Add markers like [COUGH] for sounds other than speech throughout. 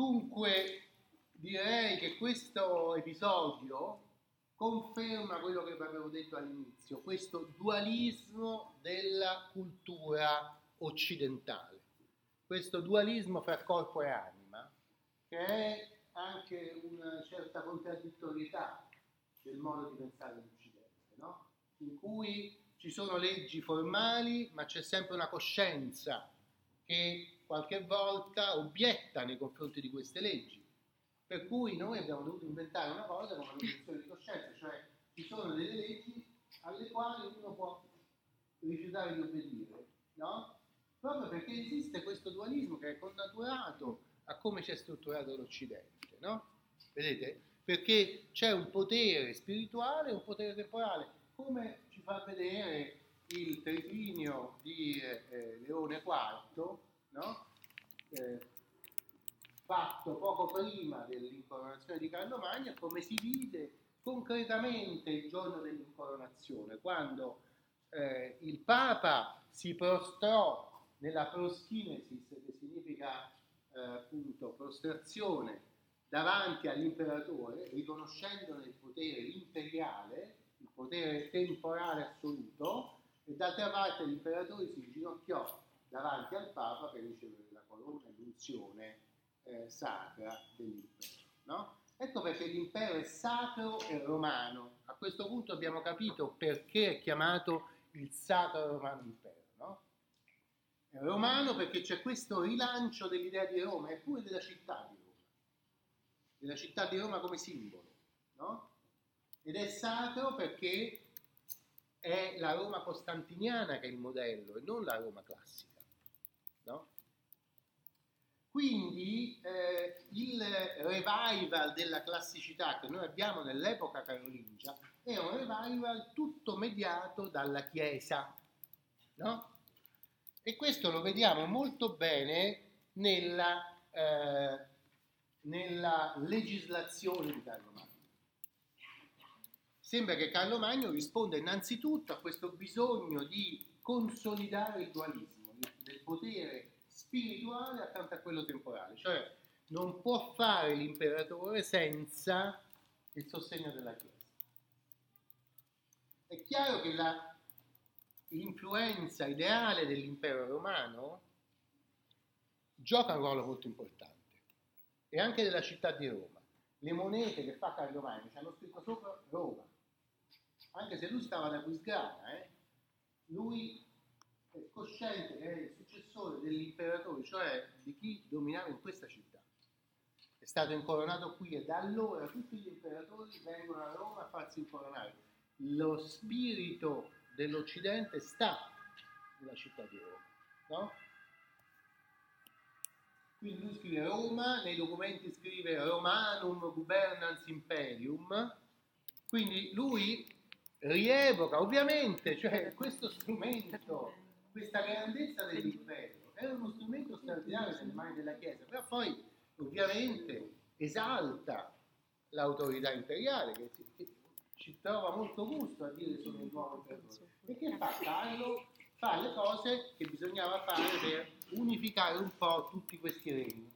Dunque direi che questo episodio conferma quello che avevo detto all'inizio, questo dualismo della cultura occidentale, questo dualismo fra corpo e anima, che è anche una certa contraddittorietà del modo di pensare dell'Occidente, no? in cui ci sono leggi formali, ma c'è sempre una coscienza che qualche volta obietta nei confronti di queste leggi. Per cui noi abbiamo dovuto inventare una cosa come l'obiezione di coscienza, cioè ci sono delle leggi alle quali uno può rifiutare di obbedire, no? Proprio perché esiste questo dualismo che è connaturato a come si è strutturato l'Occidente, no? Vedete? Perché c'è un potere spirituale e un potere temporale, come ci fa vedere il triclinio di eh, Leone IV, no? eh, fatto poco prima dell'incoronazione di Carlo Magno, come si vide concretamente il giorno dell'incoronazione, quando eh, il Papa si prostrò nella proskinesis, che significa eh, appunto prostrazione davanti all'imperatore, riconoscendone il potere imperiale, il potere temporale assoluto, e d'altra parte l'imperatore si inginocchiò davanti al Papa per ricevere la corona e l'unzione eh, sacra dell'impero. No? Ecco perché l'impero è sacro e romano. A questo punto abbiamo capito perché è chiamato il sacro romano impero. No? È romano perché c'è questo rilancio dell'idea di Roma e pure della città di Roma, della città di Roma come simbolo. No? Ed è sacro perché è la Roma costantiniana che è il modello e non la Roma classica. Quindi eh, il revival della classicità che noi abbiamo nell'epoca carolingia è un revival tutto mediato dalla Chiesa. No? E questo lo vediamo molto bene nella, eh, nella legislazione di Carlo Magno. Sembra che Carlo Magno risponda innanzitutto a questo bisogno di consolidare il dualismo del potere spirituale accanto a quello temporale, cioè non può fare l'imperatore senza il sostegno della Chiesa. È chiaro che la, l'influenza ideale dell'impero romano gioca un ruolo molto importante e anche della città di Roma. Le monete che fa Carlo Magno hanno scritto sopra Roma, anche se lui stava ad Aquisgrana, eh? lui è cosciente che è il successore dell'imperatore, cioè di chi dominava in questa città. È stato incoronato qui e da allora tutti gli imperatori vengono a Roma a farsi incoronare. Lo spirito dell'Occidente sta nella città di Roma, no? Quindi lui scrive Roma, nei documenti scrive Romanum Gubernans Imperium, quindi lui rievoca ovviamente, cioè questo strumento questa grandezza dell'impero è uno strumento straordinario nelle mani della Chiesa, però poi ovviamente esalta l'autorità imperiale che, che ci trova molto gusto a dire sono il nuovo imperatore. E che fa Carlo? Fa le cose che bisognava fare per unificare un po' tutti questi regni.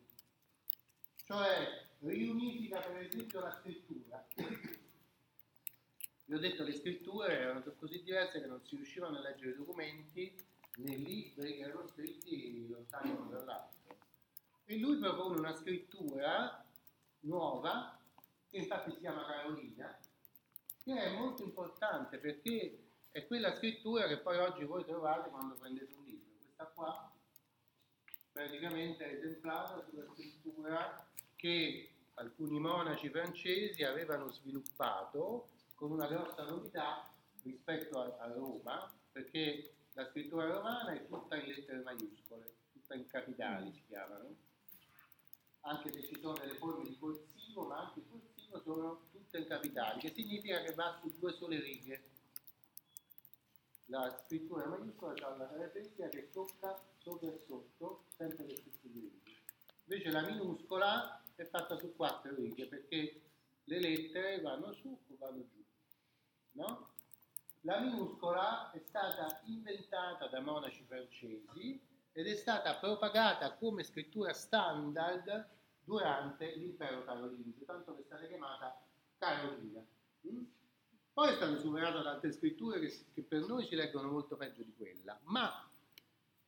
Cioè riunifica per esempio la scrittura. [COUGHS] Vi ho detto le scritture erano così diverse che non si riuscivano a leggere i documenti nei libri che erano scritti lontani uno dall'altro. E lui propone una scrittura nuova, che infatti si chiama Carolina, che è molto importante perché è quella scrittura che poi oggi voi trovate quando prendete un libro. Questa qua praticamente è esemplare sulla scrittura che alcuni monaci francesi avevano sviluppato con una grossa novità rispetto a, a Roma, perché la scrittura romana è tutta in lettere maiuscole, tutta in capitali si chiamano, anche se ci sono delle forme di corsivo, ma anche il corsivo sono tutte in capitali, che significa che va su due sole righe. La scrittura maiuscola ha la caratteristica che tocca sopra e sotto sempre le stesse righe. Invece la minuscola è fatta su quattro righe perché le lettere vanno su o vanno giù. No? La minuscola è stata inventata da monaci francesi ed è stata propagata come scrittura standard durante l'impero carolingio, tanto che è stata chiamata Carolina. Mm? Poi è stata superata da altre scritture che, che per noi si leggono molto peggio di quella, ma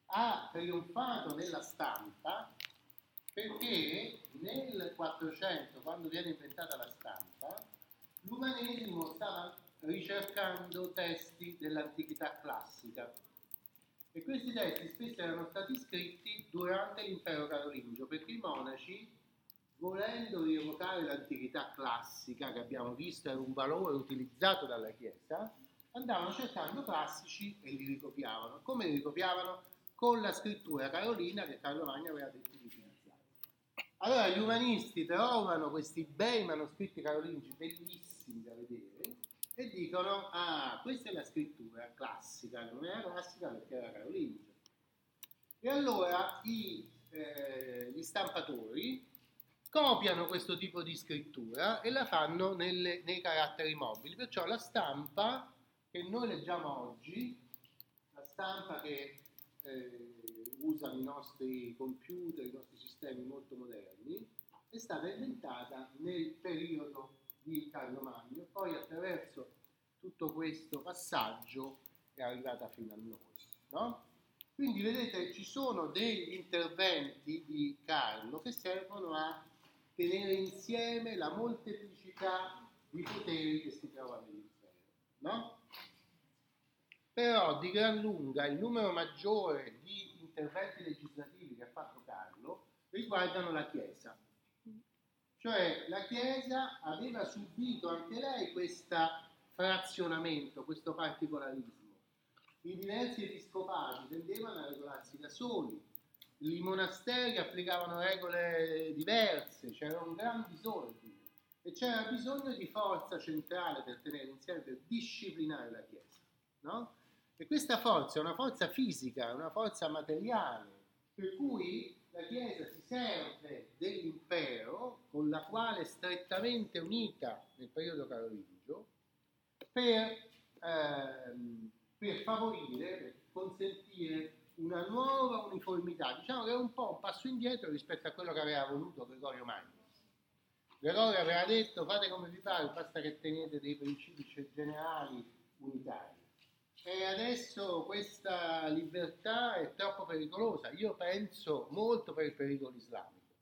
ha trionfato nella stampa perché nel 400, quando viene inventata la stampa, l'umanesimo stava ricercando testi dell'antichità classica. E questi testi spesso erano stati scritti durante l'impero carolingio perché i monaci volendo rievocare l'antichità classica che abbiamo visto era un valore utilizzato dalla Chiesa andavano cercando classici e li ricopiavano. Come li ricopiavano? con la scrittura carolina che Carlo Magno aveva detto di utilizzare allora gli umanisti trovano questi bei manoscritti carolinghi bellissimi da vedere e dicono, ah, questa è la scrittura classica, non era classica perché era carolingia. E allora i, eh, gli stampatori copiano questo tipo di scrittura e la fanno nelle, nei caratteri mobili, perciò la stampa che noi leggiamo oggi, la stampa che eh, usano i nostri computer, i nostri sistemi molto moderni, è stata inventata nel periodo di Carlo Magno, poi attraverso tutto questo passaggio è arrivata fino a noi. No? Quindi vedete ci sono degli interventi di Carlo che servono a tenere insieme la molteplicità di poteri che si trovano nell'impero. No? Però di gran lunga il numero maggiore di interventi legislativi che ha fatto Carlo riguardano la Chiesa. Cioè la Chiesa aveva subito anche lei questo frazionamento, questo particolarismo. I diversi episcopati tendevano a regolarsi da soli, i monasteri applicavano regole diverse, c'era un gran disordine e c'era bisogno di forza centrale per tenere insieme, per disciplinare la Chiesa. No? E questa forza è una forza fisica, una forza materiale, per cui la Chiesa si serve dell'impero con la quale è strettamente unita nel periodo carolingio per, ehm, per favorire, per consentire una nuova uniformità. Diciamo che è un po' un passo indietro rispetto a quello che aveva voluto Gregorio Magno. Gregorio aveva detto fate come vi pare, basta che tenete dei principi generali unitari e adesso questa libertà è troppo pericolosa, io penso molto per il pericolo islamico.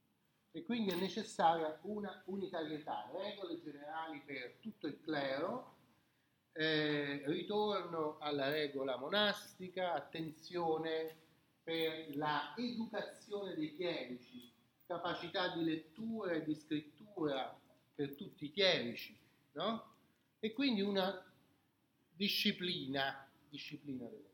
E quindi è necessaria una unitarietà, regole generali per tutto il clero, eh, ritorno alla regola monastica, attenzione per la educazione dei chierici, capacità di lettura e di scrittura per tutti i chierici, no? E quindi una disciplina disciplina della